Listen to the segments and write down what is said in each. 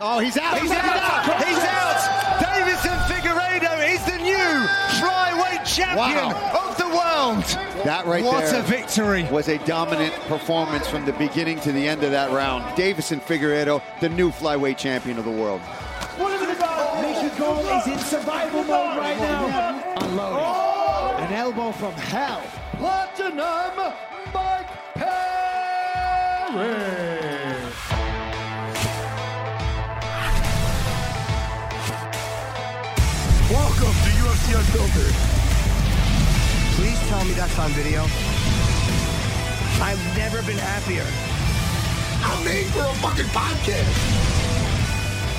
Oh, he's out. He's out. He's out. Deiveson Figueiredo is the new flyweight champion of the world. That right what there a victory. was a dominant performance from the beginning to the end of that round. Deiveson Figueiredo, the new flyweight champion of the world. Mickey Gall is in survival mode right now. Unloading. An elbow from hell. Platinum Mike Perry. Me that's on video. I've never been happier. I'm made for a fucking podcast.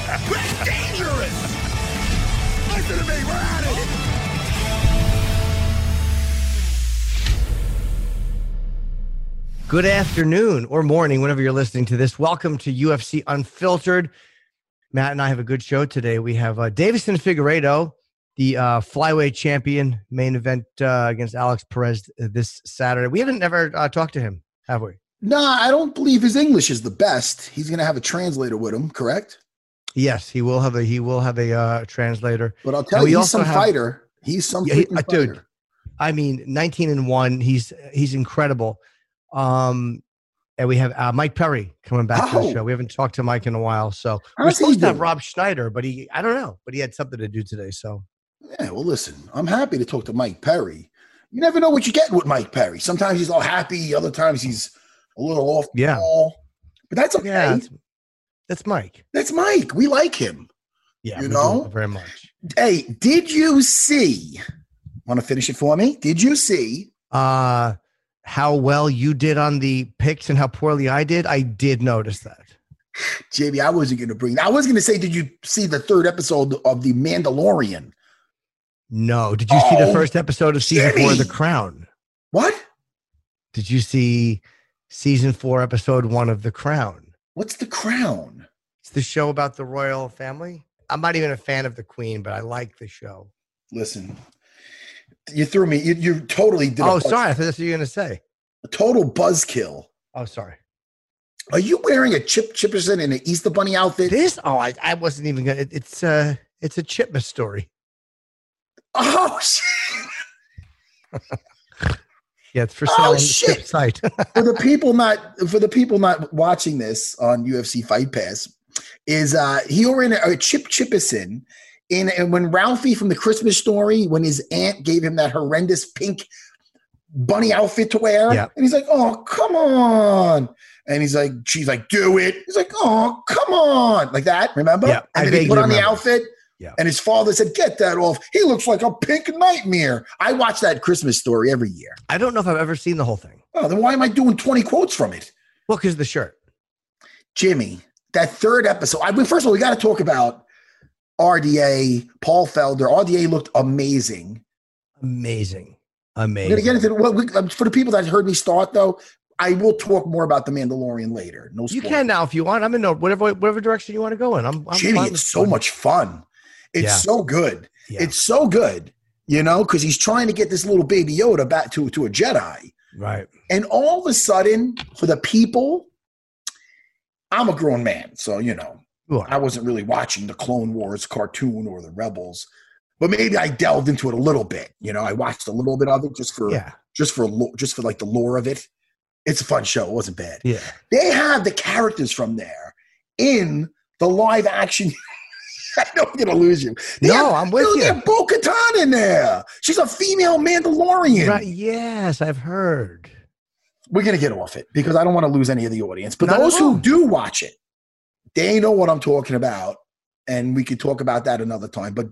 That's dangerous. Listen to me, we're at it. Good afternoon or morning, whenever you're listening to this. Welcome to UFC Unfiltered. Matt and I have a good show today. We have uh, Deiveson Figueiredo, the uh, flyweight champion, main event uh, against Alex Perez this Saturday. We haven't never uh, talked to him, have we? Nah, I don't believe his English is the best. He's gonna have a translator with him, correct? Yes, he will have a he will have a uh, translator. But I'll tell And you, he's some have- fighter. He's some Yeah, he- uh, dude. fighter. I mean, 19 and one. He's he's incredible. Um, and we have uh, Mike Perry coming back to Oh. the show. We haven't talked to Mike in a while, so we're supposed to have? Rob Schneider, but he I don't know, but he had something to do today. So Yeah, well, listen, I'm happy to talk to Mike Perry. You never know what you get with Mike Perry. Sometimes he's all happy, other times he's a little off Yeah. wall. But that's okay. yeah, that's, that's Mike. that's Mike. We like him. Yeah, You know? very much. Hey, did you see? Want to finish it for me? Did you see? Uh, how well you did on the picks and how poorly I did. I did notice that. JB, I wasn't going to bring. I was going to say, did you see the third episode of The Mandalorian? No, did you see the Oh, first episode of season four of The Crown? What? Did you see season four, episode one of The Crown? What's the crown? It's the show about the royal family. I'm not even a fan of the queen, but I like the show. Listen, you threw me. You, you totally did. Oh, buzz- sorry. I thought that's what you were going to say. A total buzzkill. Oh, sorry. Are you wearing a Chip Chipperson and an Easter Bunny outfit? This, oh, I, I wasn't even going to. It's, uh, it's a Chipmas story. Oh shit! Yeah, it's for Oh, sale on the shit. Site. for the people not for the people not watching this on UFC Fight Pass, is uh he wearing a, a Chip Chipperson in and when Ralphie from the Christmas story, when his aunt gave him that horrendous pink bunny outfit to wear, Yeah. and he's like, "Oh, come on." And he's like, she's like, do it. He's like, oh, come on. Like that, remember? Yeah, and then he put on the outfit. Yeah. And his father said, get that off. He looks like a pink nightmare. I watch that Christmas story every year. I don't know if I've ever seen the whole thing. Oh, then why am I doing 20 quotes from it? Well, because the shirt. Jimmy, that third episode. I mean, first of all, we got to talk about RDA, Paul Felder. RDA looked amazing. Amazing. We're Amazing. going to get into the, well, we, um, for the people that heard me start, though, I will talk more about The Mandalorian later. No you can now if you want. I'm in no, whatever whatever direction you want to go in. I'm, I'm Jimmy, it's so much fun. It's Yeah. so good. Yeah. It's so good, you know, because he's trying to get this little baby Yoda back to, to a Jedi. right. And all of a sudden, for the people, I'm a grown man. So, you know, are. I wasn't really watching the Clone Wars cartoon or the Rebels, but maybe I delved into it a little bit. You know, I watched a little bit of it just for Yeah. just for just for like the lore of it. It's a fun show. It wasn't bad. Yeah. They have the characters from there in the live action. I know I'm gonna lose you. They No, have- I'm with dude, you. They have Bo Katan in there. She's a female Mandalorian. Right. Yes, I've heard. We're gonna get off it because I don't want to lose any of the audience. But Not those who do watch it, they know what I'm talking about, and we could talk about that another time. But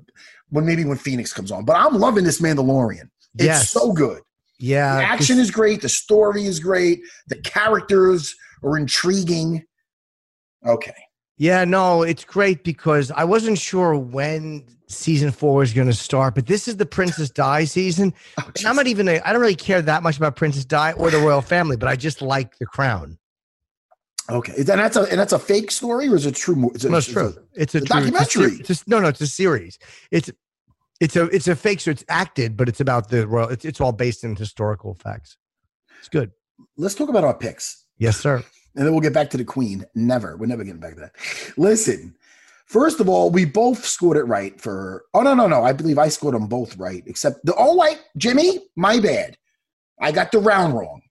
when maybe when Phoenix comes on. But I'm loving this Mandalorian. It's Yes. so good. Yeah. The action is great. The story is great. The characters are intriguing. Okay. Yeah, no, it's great because I wasn't sure when season four was going to start, but this is the Princess Di season. Oh, I'm not even, a, I don't really care that much about Princess Di or the royal family, but I just like the crown. Okay. And that's a and that's a fake story or is it true? Is it, No, it's true. it- It's a, a true, documentary. It's a, it's a- no, no, it's a series. It's, it's a, it's a fake, so it's acted, but it's about the royal, it's, it's all based in historical facts. It's good. let's talk about our picks. Yes, sir. And then we'll get back to the queen. Never. We're never getting back to that. Listen, first of all, we both scored it right for. Oh no, no, no! I believe I scored them both right, except the. Oh wait, Jimmy, my bad. I got the round wrong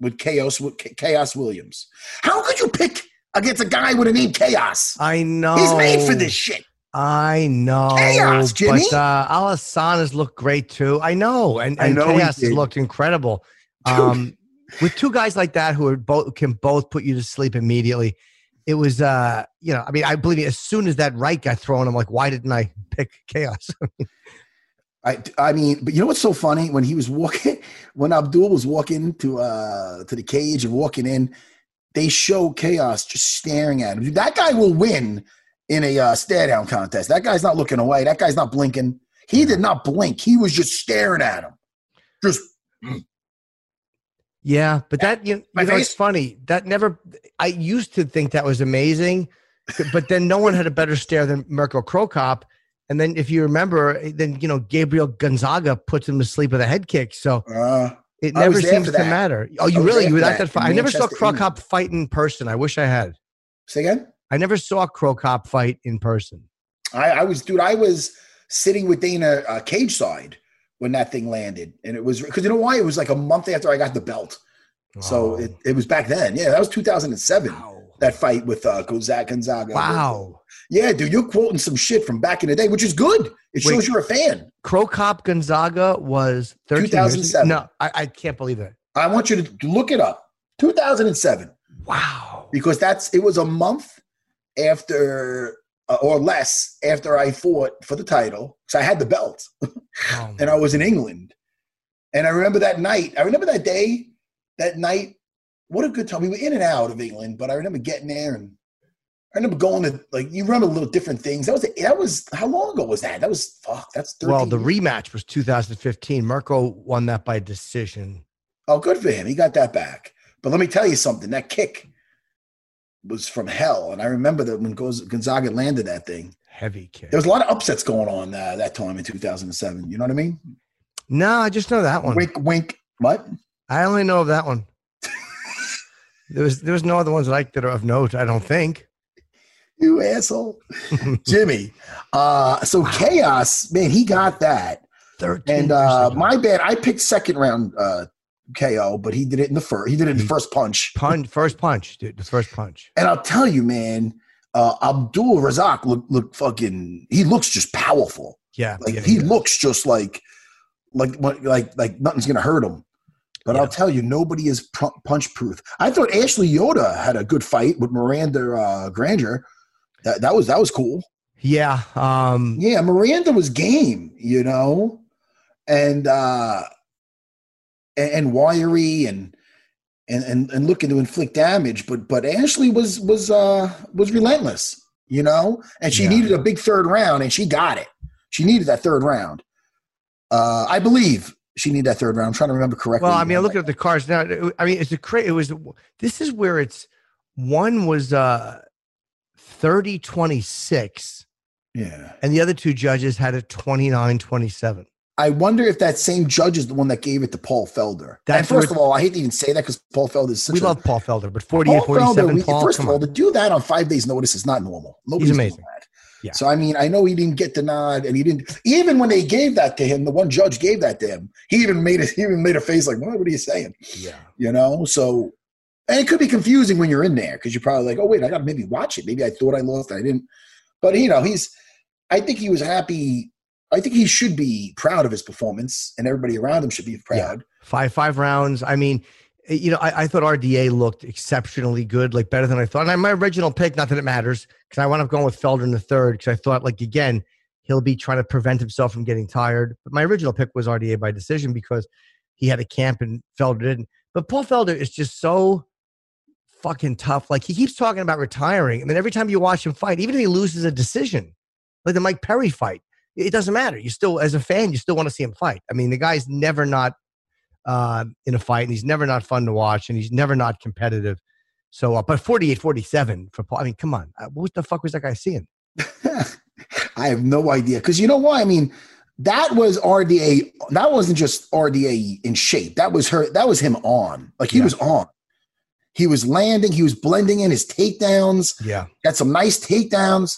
with Chaos with Khaos Williams. How could you pick against a guy with a name Khaos? I know. He's made for this shit. I know. Khaos, Jimmy. But uh, Alhassan's looked great too. I know. And, I know Chaos has looked incredible. Dude. Um, with two guys like that who are both can both put you to sleep immediately. It was uh, you know, I mean, I believe me, as soon as that right got thrown, I'm like, why didn't I pick Khaos? I, I mean, but you know what's so funny? When he was walking, when Abdul was walking to uh to the cage and walking in, they show Khaos just staring at him. That guy will win in a uh, stare down contest. That guy's not looking away. That guy's not blinking. He did not blink. He was just staring at him. Just yeah, but that you, My you know, it's funny. That never I used to think that was amazing, but then no one had a better stare than Mirko Cro Cop. And then if you remember, then you know, Gabriel Gonzaga puts him to sleep with a head kick. So uh, It never seems to matter. Oh, you really? You were that that fight? I never saw Cro Cop fight in person. I wish I had. say again. I never saw Cro Cop fight in person. I, I was, dude. I was sitting with Dana uh, cage side when that thing landed, and it was because you know why? It was like a month after I got the belt. So Oh. it, it was back then. Yeah, that was 2007. wow. That fight with uh, Gonzaga. Gonzaga. Wow. Yeah, dude, you're quoting some shit from back in the day, which is good. It shows Wait. you're a fan. Cro Cop Gonzaga was 13 years ago? 2007. No, I, I can't believe that. I want you to look it up. 2007, Wow. because that's it was a month after uh, or less after I fought for the title. So I had the belt, Oh, and I was in England. And I remember that night. I remember that day, that night. What a good time. We were in and out of England, but I remember getting there and I remember going to like you remember little different things. That was that was how long ago was that? That was fuck. That's 13 well, the years. rematch was 2015. Mirko won that by decision. Oh, good for him. He got that back. But let me tell you something. That kick was from hell. And I remember that when Gonzaga landed that thing, Heavy kick. there was a lot of upsets going on uh, that time in 2007. You know what I mean? no, I just know that one. Wink, wink. What? I only know of that one. there was there was no other ones like that are of note. I don't think. You asshole. Jimmy. Uh, so Khaos, man, he got that. 13 And uh, my bad. I picked second round uh, KO, but he did it in the first. He did it in the first punch. punch, first punch, dude. The first punch. And I'll tell you, man, uh, Abdul Razak look look fucking. He looks just powerful. Yeah, Like yeah, he yeah. looks just like like like like nothing's gonna hurt him. But Yeah. I'll tell you, nobody is pr- punch proof. I thought Ashley Yoder had a good fight with Miranda uh, Granger. That that was that was cool. Yeah. Um, Yeah, Miranda was game, you know, and uh and, and wiry and and and and looking to inflict damage, but but Ashley was was uh was relentless, you know, and she Yeah. needed a big third round, and she got it. She needed that third round. Uh I believe she needed that third round. I'm trying to remember correctly. well, I mean, I'm looking at the cards now. I mean, it's a cra It was. This is where it's one was uh 30 26, yeah. and the other two judges had a 29 27. I wonder if that same judge is the one that gave it to Paul Felder. And first of all, I hate to even say that because Paul Felder is such We a love Paul Felder, but 48 Paul Felder, we- Paul, first of all, on. to do that on five days' notice is not normal. Nobody's doing amazing. Yeah. So I mean, I know he didn't get the nod, and he didn't. Even when they gave that to him, the one judge gave that to him. He even made a, he even made a face like, "What? What are you saying?" Yeah. You know. So, and it could be confusing when you're in there because you're probably like, "Oh wait, I got to maybe watch it. Maybe I thought I lost, I didn't." But you know, he's. I think he was happy. I think he should be proud of his performance, and everybody around him should be proud. Five five rounds. I mean, eh, you know, I, I thought RDA looked exceptionally good, like better than I thought. And my original pick, not that it matters, because I wound up going with Felder in the third, because I thought, like again, he'll be trying to prevent himself from getting tired. But my original pick was RDA by decision because he had a camp and Felder didn't. But Paul Felder is just so fucking tough. Like he keeps talking about retiring, and then every time you watch him fight, even if he loses a decision, like the Mike Perry fight, it doesn't matter. You still, as a fan, you still want to see him fight. I mean, the guy's never not uh, in a fight, and he's never not fun to watch, and he's never not competitive. So, uh, but 48 47 for Paul. I mean, come on. Uh, what the fuck was that guy seeing? I have no idea because you know why? I mean, that was RDA. That wasn't just RDA in shape. That was her. That was him on. Like he Yeah. was on. He was landing. He was blending in his takedowns. Yeah. Got some nice takedowns,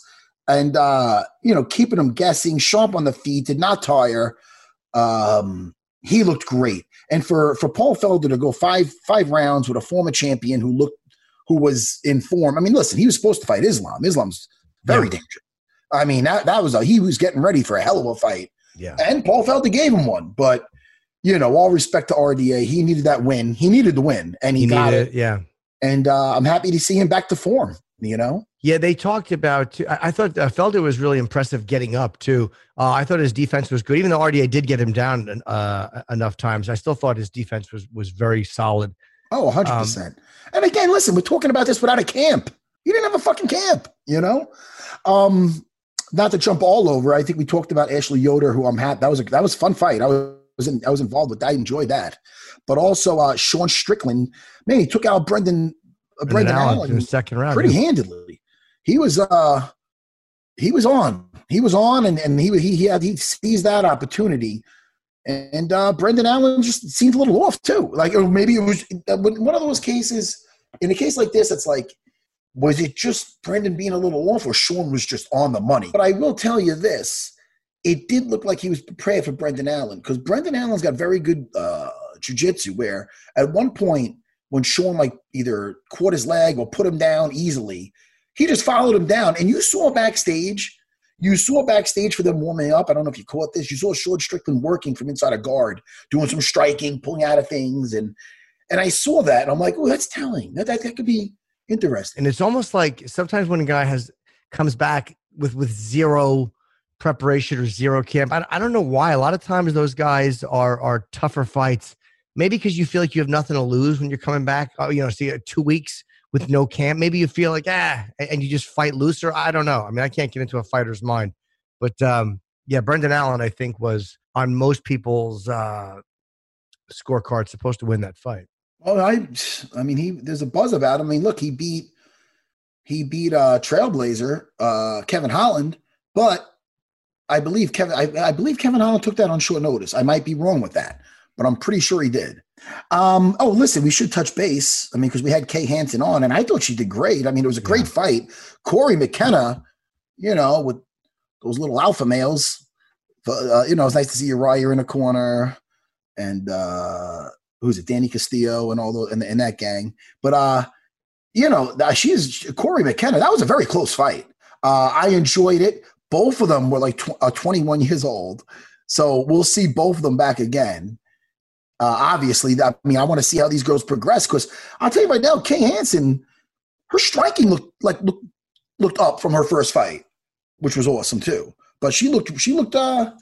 and uh, you know, keeping him guessing. Sharp on the feet. Did not tire. Um, he looked great. And for for Paul Felder to go five five rounds with a former champion who looked who was in form. I mean, listen, he was supposed to fight Islam. Islam's very Yeah. dangerous. I mean, that that was a he was getting ready for a hell of a fight. Yeah. And Paul Felder gave him one. But you know, all respect to RDA, he needed that win. He needed the win, and he, He got needed it. it. Yeah. And uh, I'm happy to see him back to form. You know, Yeah, they talked about. I, thought I uh, Felder was really impressive getting up too. Uh, I thought his defense was good, even though RDA did get him down uh, enough times. I still thought his defense was was very solid. oh, 100. Um, percent And again, listen, we're talking about this without a camp. You didn't have a fucking camp. You know, um, not to jump all over. I think we talked about Ashley Yoder, who I'm happy. That was a that was a fun fight. I was in, I was involved with. that. I enjoyed that. But also uh, Sean Strickland, man, he took out Brendan uh, Brendan Allen Allen in the second round. pretty handedly. He was uh he was on. He was on and, and he he he had he seized that opportunity. And uh Brendan Allen just seemed a little off too. Like maybe it was one of those cases in a case like this, it's like was it just Brendan being a little off or Sean was just on the money? But I will tell you this. It did look like he was prepared for Brendan Allen because Brendan Allen's got very good uh jujitsu where at one point when Sean like either caught his leg or put him down easily, he just followed him down. And you saw backstage, you saw backstage for them warming up. I don't know if you caught this. You saw Sean Strickland working from inside a guard, doing some striking, pulling out of things, and and I saw that, and I'm like, oh, that's telling. That that, that could be interesting. and it's almost like sometimes when a guy has comes back with with zero preparation or zero camp I, I don't know why a lot of times those guys are are tougher fights maybe because you feel like you have nothing to lose when you're coming back oh, you know see uh, two weeks with no camp maybe you feel like ah and you just fight looser i don't know i mean i can't get into a fighter's mind but um yeah brendan allen i think was on most people's uh scorecard supposed to win that fight Well, I, I mean, he there's a buzz about him. I mean, look, he beat he beat uh, Trailblazer uh, Kevin Holland, but I believe Kevin I, I believe Kevin Holland took that on short notice. I might be wrong with that, but I'm pretty sure he did. Um, oh, listen, we should touch base. I mean, because we had Kay Hansen on, and I thought she did great. I mean, it was a great fight. Cory McKenna, you know, with those little alpha males. Uh, you know, it's nice to see Uriah in a corner, and uh, who's it, Danny Castillo, and all those, and, and that gang. But uh, you know, she's Cory McKenna. That was a very close fight. Uh, I enjoyed it. Both of them were like tw- uh, 21 years old, so we'll see both of them back again. Uh, obviously, I mean, I want to see how these girls progress because I'll tell you right now, Kay Hansen, her striking looked like looked, looked up from her first fight, which was awesome too. But she looked she looked uh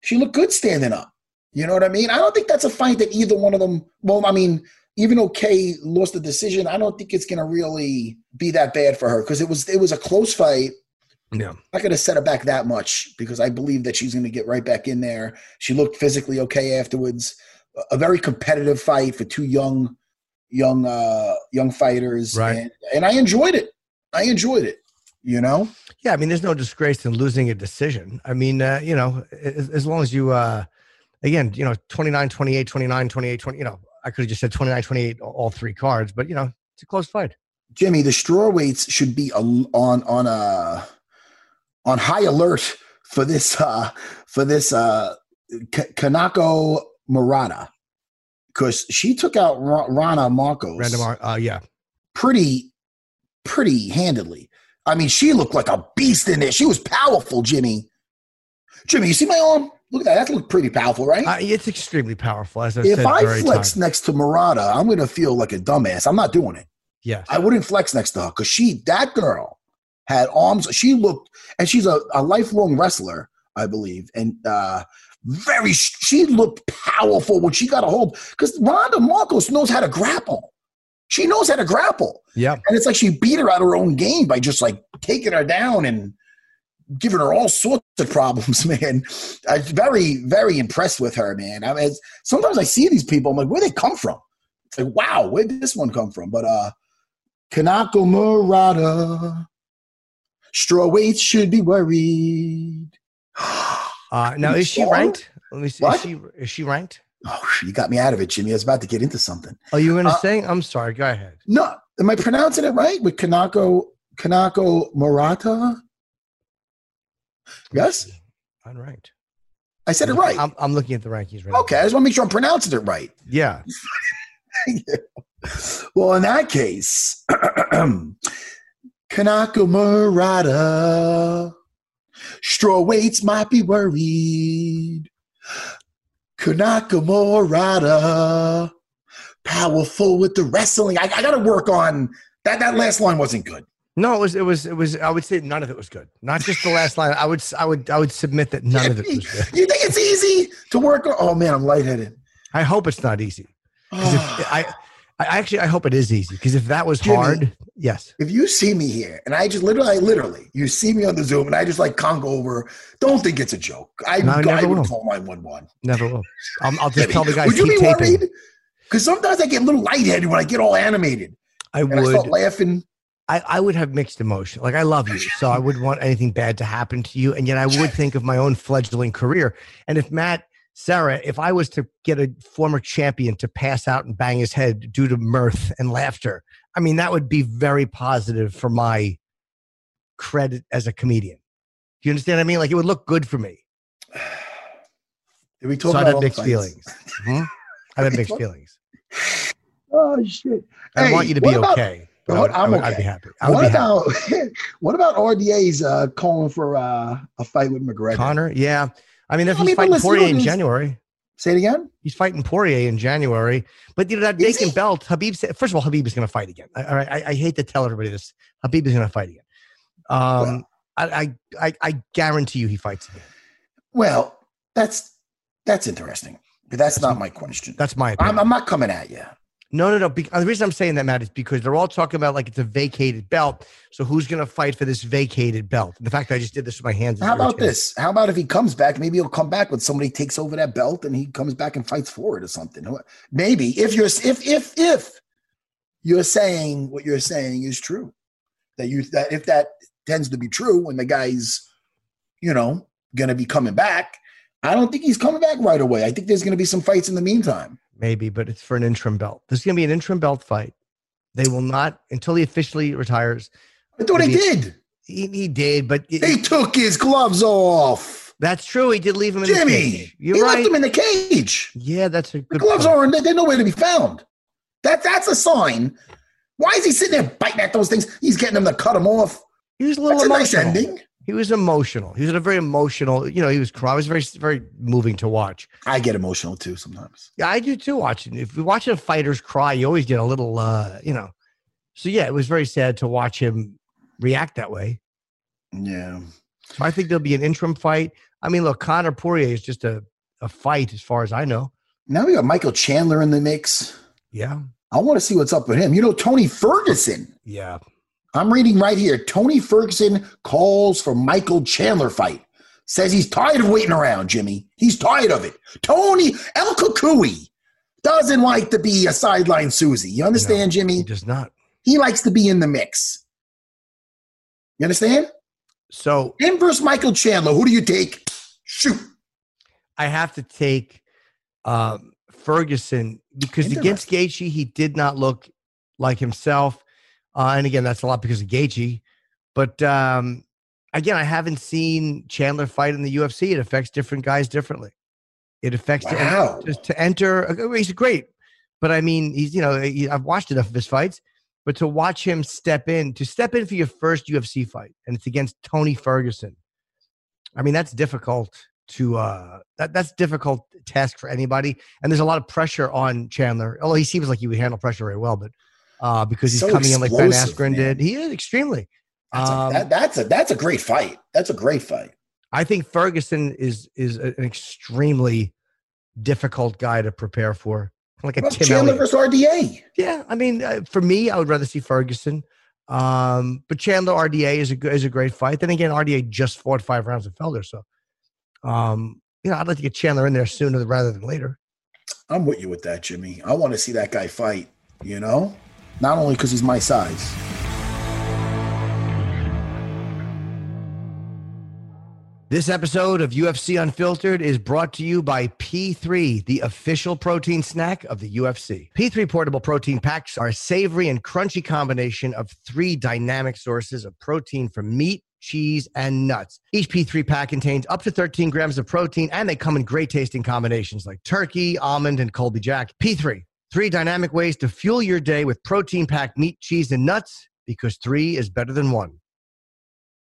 she looked good standing up. You know what I mean? I don't think that's a fight that either one of them. Well, I mean, even though Kay lost the decision, I don't think it's going to really be that bad for her because it was it was a close fight. yeah I'm not going to set her back that much because I believe that she's going to get right back in there. She looked physically okay afterwards. A- very competitive fight for two young, young, uh, young fighters, Right. And, and I enjoyed it. I enjoyed it. You know, Yeah, I mean, there's no disgrace in losing a decision. I mean, uh, you know, as, as long as you, uh, again, you know, 29, 28, 29, 28, 20, you know, I could have just said 29, 28, all- all three cards, but, you know, it's a close fight. Jimmy, the straw weights should be on on a on high alert for this uh for this uh K- Kanako Murata because she took out Ra- Randa Markos Random, uh, yeah. pretty pretty handedly. I mean, she looked like a beast in there. She was powerful, Jimmy. Jimmy, you see my arm? Look at that. That looked pretty powerful, right? Uh, it's extremely powerful, as I if said. I flex time. next to Murata, I'm going to feel like a dumbass. I'm not doing it. Yeah, I wouldn't flex next to her because she, that girl, had arms. She looked, and she's a, a lifelong wrestler, I believe, and uh, very. She looked powerful when she got a hold because Randa Markos knows how to grapple. She knows how to grapple, yeah. and it's like she beat her out of her own game by just like taking her down and giving her all sorts of problems, man. I'm very, very impressed with her, man. I mean, sometimes I see these people, I'm like, where they come from? It's like, wow, where did this one come from? But uh Kanako Murata, straw weights should be worried. Uh, now, is she ranked? Let me see. What? Is she is she ranked? Oh, you got me out of it, Jimmy. I was about to get into something. Oh, you were going to Uh, say? I'm sorry. Go ahead. No, am I pronouncing it right with Kanako Kanako Murata? Yes, I'm Unranked. I said it right. I'm, I'm looking at the rankings right now. Okay, I just want to make sure I'm pronouncing it right. now. Yeah. Well, in that case, Kanako Murata, straw weights might be worried. Kanako Murata, powerful with the wrestling. I, I got to work on that. That last line wasn't good. No, it was. It was. It was. I would say none of it was good. Not just the last line. I would. I would. I would submit that none of it was good. You think it's easy to work on? Oh man, I'm lightheaded. I hope it's not easy. if, ah. I, I actually, I hope it is easy. Because if that was Jimmy. hard, yes. if you see me here and I just literally, literally, you see me on the Zoom and I just like conk over, don't think it's a joke. I, No, I I never would will. call 911. Never will. I'll, I'll just tell the guys Would you be taping. worried? Because sometimes I get a little lightheaded when I get all animated I and I would. start laughing. I, I would have mixed emotion. Like I love you, so I wouldn't want anything bad to happen to you, and yet I would think of my own fledgling career. And if Matt, Sarah, if I was to get a former champion to pass out and bang his head due to mirth and laughter, I mean that would be very positive for my credit as a comedian. Do you understand what I mean? Like it would look good for me. Did we talk So about have mixed fights? feelings. Hmm? I'd have mixed feelings. Oh shit! I Hey, want you to be about- okay. but I what- would- I I'm would- I'd be happy. I would What be happy. about what about RDA's uh, calling for uh, a fight with McGregor? Conor? Yeah. I mean, if I he's mean, fighting Poirier in January. Say it again. He's fighting Poirier in January. But you know that Is vacant he? belt, Khabib said first of all, Khabib is gonna fight again. All right. I, I hate to tell everybody this. Khabib is gonna fight again. Um I, I I I guarantee you he fights again. Well, that's that's interesting, but that's not my question. That's my opinion. I'm, I'm not coming at you. No, no, no. Be, uh, the reason I'm saying that, Matt, is because they're all talking about like it's a vacated belt. So who's gonna fight for this vacated belt? And the fact that I just did this with my hands. How about irritating. this? How about if he comes back? Maybe he'll come back when somebody takes over that belt and he comes back and fights for it or something. Maybe if you're if if if you're saying what you're saying is true, that you that if that tends to be true when the guy's you know going to be coming back, I don't think he's coming back right away. I think there's going to be some fights in the meantime. Maybe, but it's for an interim belt. There's gonna be an interim belt fight. They will not until he officially retires. I thought he did. He, he did, but it- They took his gloves off. That's true. He did leave him in the Jimmy, cage. You're he right. left him in the cage. yeah, that's a The gloves point. aren't, they're nowhere to be found. That That's a sign. Why is he sitting there biting at those things? He's getting them to cut them off. He was a little That's a nice ending. He was emotional. He was in a very emotional. You know, he was crying. It was very, very moving to watch. I get emotional too sometimes. Yeah, I do too. Watching if we watching fighters cry, you always get a little, uh, you know. So yeah, it was very sad to watch him react that way. Yeah. So I think there'll be an interim fight. I mean, look, Conor Poirier is just a, a fight as far as I know. Now we got Michael Chandler in the mix. Yeah, I want to see what's up with him. You know, Tony Ferguson. yeah. I'm reading right here. Tony Ferguson calls for Michael Chandler fight. Says he's tired of waiting around, Jimmy. He's tired of it. Tony El Cucuy doesn't like to be a sideline Susie. You understand, He Jimmy? He does not. He likes to be in the mix. You understand? So Him versus Michael Chandler. Who do you take? Shoot. I have to take um, Ferguson because against Gaethje he did not look like himself, uh, and again that's a lot because of Gaethje. But um, again, I haven't seen Chandler fight in the UFC. It affects different guys differently. It affects Wow. to, to enter. uh, He's great, but I mean, he's you know he, I've watched enough of his fights, but to watch him step in, to step in for your first UFC fight, and it's against Tony Ferguson. I mean, that's difficult to uh that that's difficult task for anybody, and there's a lot of pressure on Chandler. Although he seems like he would handle pressure very well, but uh because he's So coming in like Ben Askren man. did, he is extremely. That's, Um, a, that, that's a that's a great fight. That's a great fight. I think Ferguson is is an extremely difficult guy to prepare for, like a about Tim Chandler Elliott. versus RDA. Yeah, I mean, uh, for me, I would rather see Ferguson. Um, but Chandler RDA is a good, is a great fight. Then again, RDA just fought five rounds of Felder, so um, you know, I'd like to get Chandler in there sooner rather than later. I'm with you with that, Jimmy. I want to see that guy fight. You know, not only because he's my size. This episode of UFC Unfiltered is brought to you by P3, the official protein snack of the UFC. P3 portable protein packs are a savory and crunchy combination of three dynamic sources of protein from meat, cheese, and nuts. Each P3 pack contains up to 13 grams of protein, and they come in great tasting combinations like turkey, almond, and Colby Jack. P3, three dynamic ways to fuel your day with protein packed meat, cheese, and nuts because three is better than one.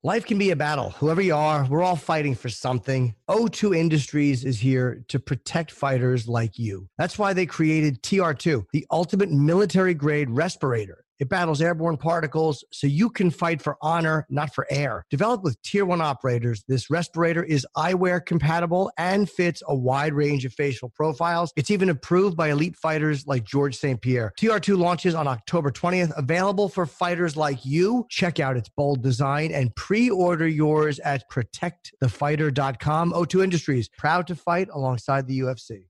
Life can be a battle. Whoever you are, we're all fighting for something. O2 Industries is here to protect fighters like you. That's why they created TR2, the ultimate military grade respirator. It battles airborne particles so you can fight for honor, not for air. Developed with tier one operators, this respirator is eyewear compatible and fits a wide range of facial profiles. It's even approved by elite fighters like George St. Pierre. TR2 launches on October 20th, available for fighters like you. Check out its bold design and pre order yours at protectthefighter.com. O2 Industries, proud to fight alongside the UFC.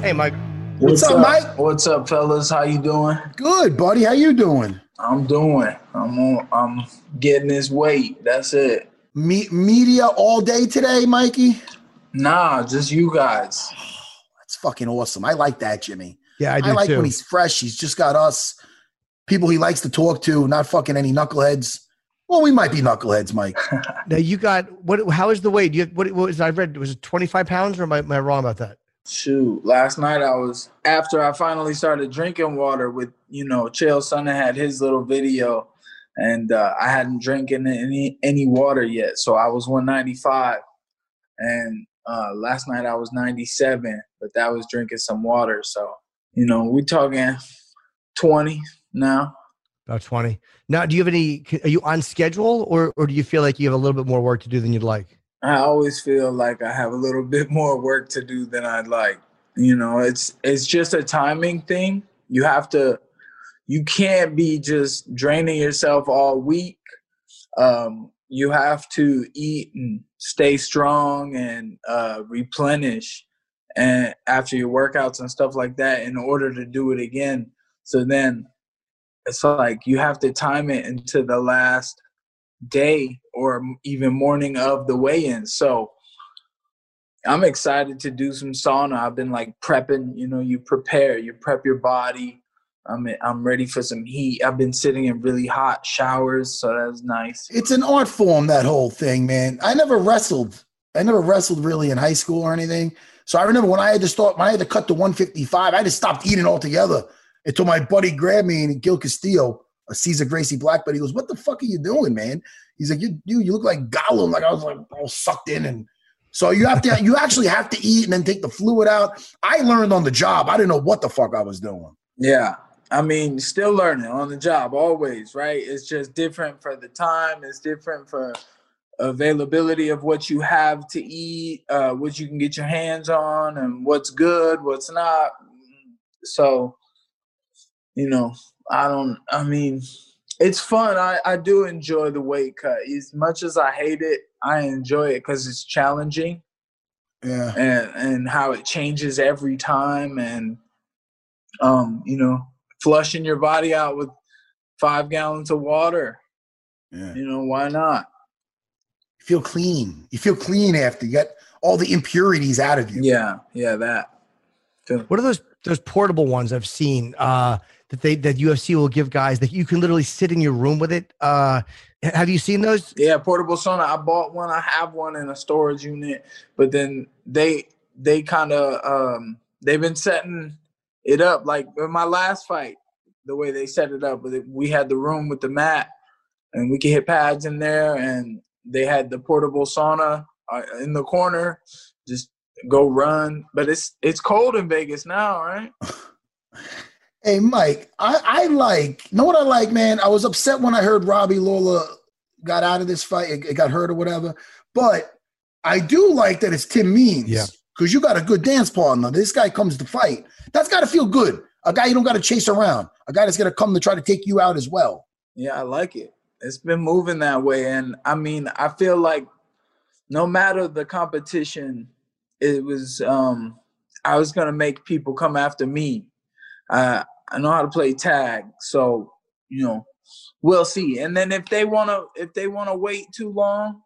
Hey, Mike. What's up, Mike? What's up, fellas? How you doing? Good, buddy. How you doing? I'm doing. I'm on. I'm getting this weight. That's it. Me- media all day today, Mikey. Nah, just you guys. That's fucking awesome. I like that, Jimmy. Yeah, I do I, do like too. when he's fresh. He's just got us people he likes to talk to, not fucking any knuckleheads. Well, we might be knuckleheads, Mike. Now you got what? How is the weight? You, what, what was I read? Was it twenty five pounds, or am I, am I wrong about that? Shoot, last night I was after I finally started drinking water with you know Chael Sonnen had his little video, and uh, I hadn't drinking any any water yet, so I was 195, and uh, last night I was 97, but that was drinking some water. So you know we talking 20 now. About twenty. Now, do you have any? Are you on schedule, or or do you feel like you have a little bit more work to do than you'd like? I always feel like I have a little bit more work to do than I'd like. You know, it's it's just a timing thing. You have to you can't be just draining yourself all week. Um, you have to eat and stay strong and uh, replenish and after your workouts and stuff like that in order to do it again. So then it's like you have to time it into the last day or even morning of the weigh-in. So I'm excited to do some sauna. I've been like prepping, you know, you prepare, you prep your body. I'm I'm ready for some heat. I've been sitting in really hot showers, so that's nice. It's an art form, that whole thing, man. I never wrestled. I never wrestled really in high school or anything. So I remember when I had to start, when I had to cut to 155, I just stopped eating altogether until my buddy grabbed me and Gil Castillo, Cesar Gracie Black but He goes, "What the fuck are you doing, man?" He's like, "You you, you look like Gollum." Like I was like all sucked in, and so you have to you actually have to eat and then take the fluid out. I learned on the job. I didn't know what the fuck I was doing. Yeah. I mean, still learning on the job always, right? It's just different for the time, it's different for availability of what you have to eat, uh, what you can get your hands on, and what's good, what's not. So, you know, I don't, I mean, it's fun. I, I do enjoy the weight cut. As much as I hate it, I enjoy it because it's challenging Yeah. and and how it changes every time and um you know flushing your body out with five gallons of water Yeah. you know why not You feel clean. You feel clean after you got all the impurities out of you. yeah yeah that What are those those portable ones I've seen? Uh, that they that UFC will give guys that you can literally sit in your room with it. Uh, have you seen those? Yeah, portable sauna. I bought one. I have one in a storage unit, but then they they kind of um they've been setting it up like in my last fight. The way they set it up, we had the room with the mat, and we could hit pads in there, and they had the portable sauna uh, in the corner. Just go run, but it's it's cold in Vegas now, right? Hey Mike, I, I like know what I like, man. I was upset when I heard Robbie Lawler got out of this fight, it, it got hurt or whatever. But I do like that it's Tim Means. Yeah. Because you got a good dance partner. This guy comes to fight. That's got to feel good. A guy you don't got to chase around. A guy that's going to come to try to take you out as well. Yeah, I like it. It's been moving that way. And I mean, I feel like no matter the competition, it was um I was gonna make people come after me. Uh, I know how to play tag, so you know, we'll see. And then if they wanna if they wanna wait too long,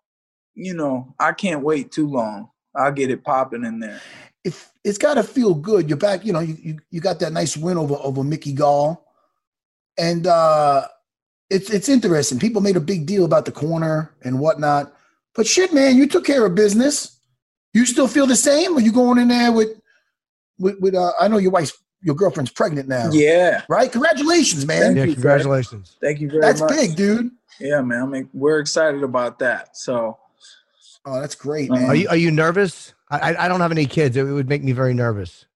you know, I can't wait too long. I'll get it popping in there. If it's gotta feel good, you're back, you know, you, you, you got that nice win over over Mickey Gall. And uh it's it's interesting. People made a big deal about the corner and whatnot. But shit, man, you took care of business. You still feel the same? Are you going in there with with, with uh, I know your wife's your girlfriend's pregnant now. Yeah. Right? Congratulations, man. yeah, congratulations. Thank you very That's much. big, dude. Yeah, man. I mean, we're excited about that. So Oh, that's great, Uh-huh. man. Are you are you nervous? I I- I don't have any kids. It would make me very nervous.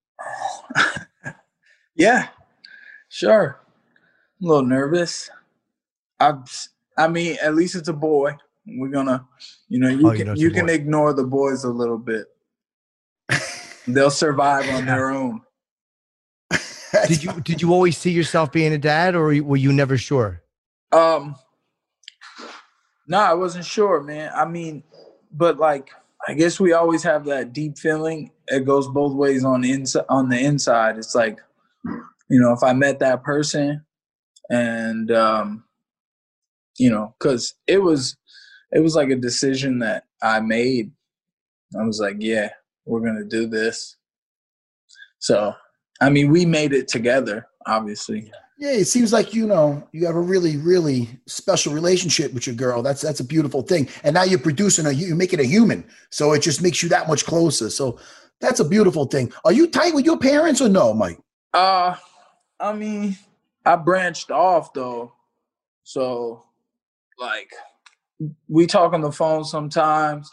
yeah, sure. I'm a little nervous. I I mean, at least it's a boy. We're gonna, you know, you Oh, you can know you can ignore the boys a little bit. They'll survive on their own. Did you did you always see yourself being a dad, or were you never sure? Um, no, I wasn't sure, man. I mean, but like, I guess we always have that deep feeling. It goes both ways on the inside. On the inside, it's like, you know, if I met that person, and um, you know, because it was, it was like a decision that I made. I was like, yeah, we're gonna do this. So, I mean, we made it together, obviously. Yeah, it seems like you know you have a really, really special relationship with your girl. That's that's a beautiful thing. And now you're producing a you're making a human, so it just makes you that much closer. So that's a beautiful thing. Are you tight with your parents or no, Mike? Uh, I mean, I branched off though, so like we talk on the phone sometimes,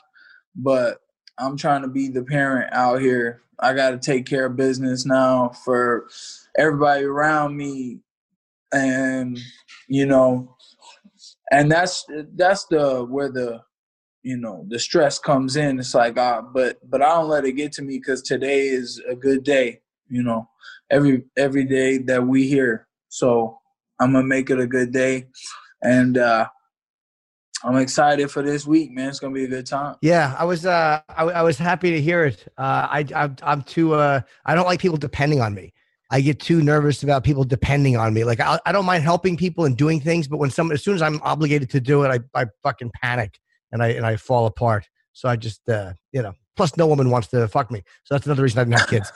but I'm trying to be the parent out here. I got to take care of business now for everybody around me, and you know, and that's that's the where the you know the stress comes in. It's like, ah, but but I don't let it get to me because today is a good day. You know, every every day that we here. So I'm gonna make it a good day, and uh, I'm excited for this week, man. It's gonna be a good time. Yeah, I was uh I, I was happy to hear it. Uh, I I'm, I'm too uh I don't like people depending on me. I get too nervous about people depending on me. Like I, I don't mind helping people and doing things, but when some as soon as I'm obligated to do it, I I fucking panic and I and I fall apart. So I just uh you know. Plus, no woman wants to fuck me, so that's another reason I didn't have kids.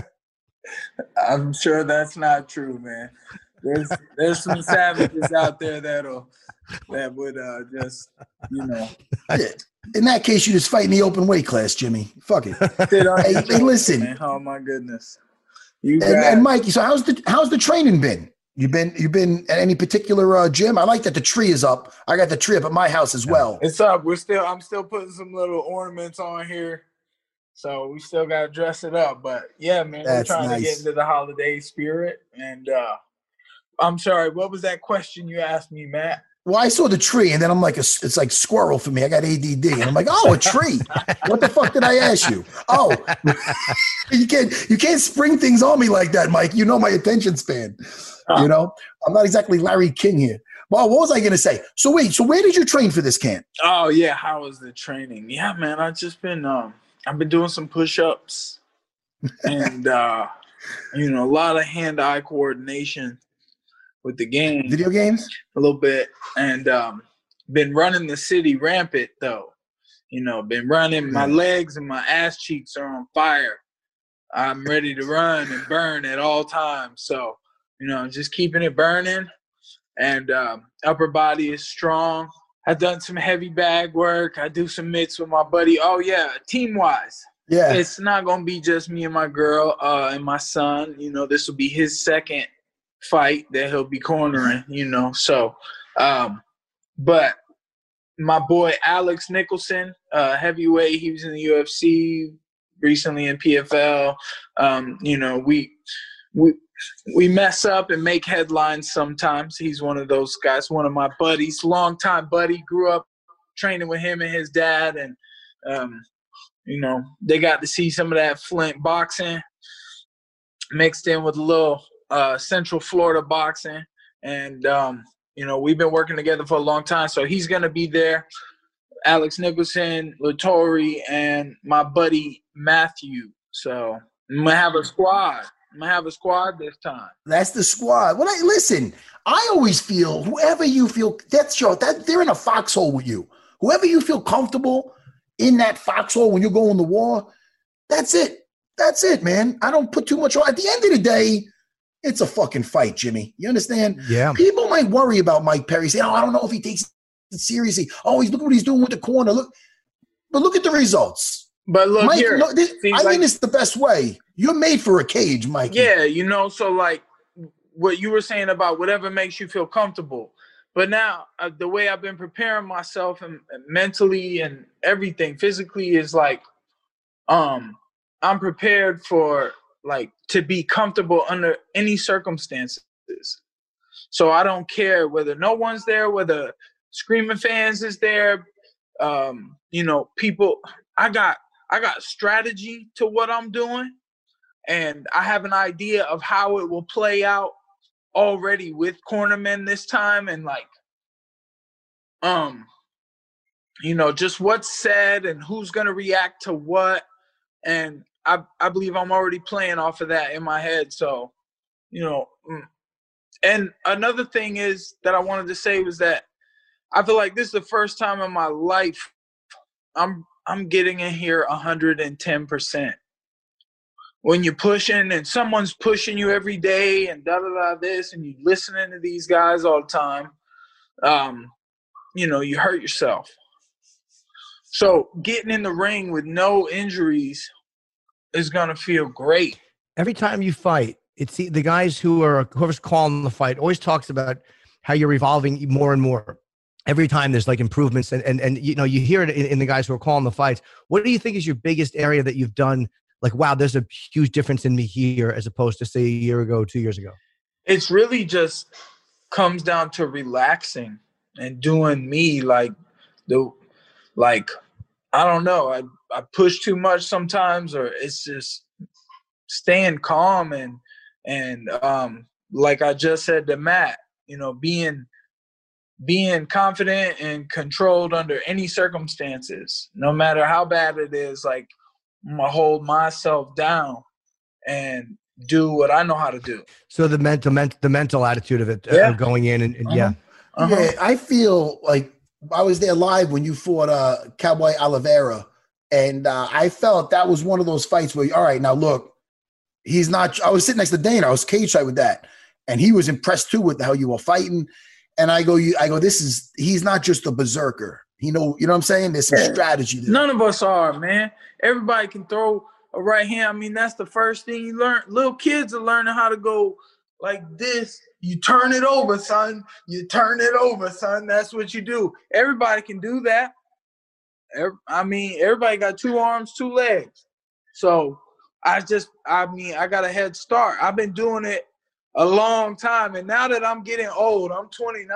I'm sure that's not true, man. There's there's some savages out there that'll that would uh just you know In that case, you just fight in the open weight class, Jimmy. Fuck it. Hey, hey, listen. man. Oh my goodness. You And, and Mikey, so how's the how's the training been? You been you been at any particular uh, gym? I like that the tree is up. I got the tree up at my house as well. It's up. We're still. I'm still putting some little ornaments on here, so we still got to dress it up. But yeah, man, That's we're trying to get into the holiday spirit. And uh I'm sorry, what was that question you asked me, Matt? Well, I saw the tree, and then I'm like, a, it's like squirrel for me. I got ADD, and I'm like, oh, a tree. what the fuck did I ask you? Oh, you can't you can't spring things on me like that, Mike. You know my attention span. You know, I'm not exactly Larry King here. Well, what was I going to say? So wait, so where did you train for this camp? Oh yeah, how was the training? Yeah, man, I've just been um I've been doing some push-ups and uh you know, a lot of hand-eye coordination with the game. Video games? a little bit and um been running the city rampant though you know been running my legs and my ass cheeks are on fire i'm ready to run and burn at all times so You know, just keeping it burning, and um, upper body is strong. I've done some heavy bag work. I do some mitts with my buddy. Oh yeah, team wise. Yeah. It's not gonna be just me and my girl uh, and my son. You know, this will be his second fight that he'll be cornering. You know, so um, but my boy Alex Nicholson, uh, heavyweight, he was in the UFC recently in PFL. Um, you know, we we we mess up and make headlines sometimes. He's one of those guys, one of my buddies, longtime buddy. Grew up training with him and his dad, and um, you know they got to see some of that Flint boxing mixed in with a little uh, Central Florida boxing, and um, you know we've been working together for a long time. So he's gonna be there. Alex Nicholson, Lattori, and my buddy Matthew. So I'm gonna have a squad. I'm gonna have a squad this time. That's the squad. Well, I, listen, I always feel whoever you feel that's your that they're in a foxhole with you. Whoever you feel comfortable in that foxhole when you're going to war, that's it. That's it, man. I don't put too much on. At the end of the day, it's a fucking fight, Jimmy. You understand? Yeah. People might worry about Mike Perry, saying, "Oh, I don't know if he takes it seriously." Oh, he's look what he's doing with the corner. Look, but look at the results. But look Mike, here, no, this, I seems think it's the best way. You're made for a cage, Mike. Yeah, you know, so like what you were saying about whatever makes you feel comfortable. But now uh, the way I've been preparing myself and, and mentally and everything physically is like um I'm prepared for like to be comfortable under any circumstances. So I don't care whether no one's there, whether screaming fans is there, um, you know, people I got I got strategy to what I'm doing and I have an idea of how it will play out already with cornermen this time and like um you know just what's said and who's going to react to what and I I believe I'm already playing off of that in my head so you know mm. and another thing is that I wanted to say was that I feel like this is the first time in my life I'm I'm getting in here 110% when you're pushing and someone's pushing you every day and da da da this and you listening to these guys all the time, um, you know, you hurt yourself. So getting in the ring with no injuries is gonna feel great. Every time you fight, it's the, the guys who are whoever's calling the fight always talks about how you're evolving more and more. Every time there's like improvements, and and, and you know you hear it in, in the guys who are calling the fights. What do you think is your biggest area that you've done? Like, wow, there's a huge difference in me here as opposed to say a year ago, two years ago. It's really just comes down to relaxing and doing me like the like I don't know, I I push too much sometimes or it's just staying calm and and um like I just said to Matt, you know, being being confident and controlled under any circumstances, no matter how bad it is, like I'm gonna hold myself down and do what I know how to do. So the mental, ment- the mental attitude of it, uh, going in, and, and yeah, Uh-huh. Yeah, I feel like I was there live when you fought uh, Cowboy Oliveira, and uh, I felt that was one of those fights where, all right, now look, he's not. I was sitting next to Dana. I was cage side with that, and he was impressed too with how you were fighting. And I go, you, I go, this is he's not just a berserker. He know, you know what I'm saying? There's some Yeah. strategy there. None of us are, man. Everybody can throw a right hand. I mean, that's the first thing you learn. Little kids are learning how to go like this. You turn it over, son. You turn it over, son. That's what you do. Everybody can do that. I mean, everybody got two arms, two legs. So I just, I mean, I got a head start. I've been doing it a long time. And now that I'm getting old, I'm 29.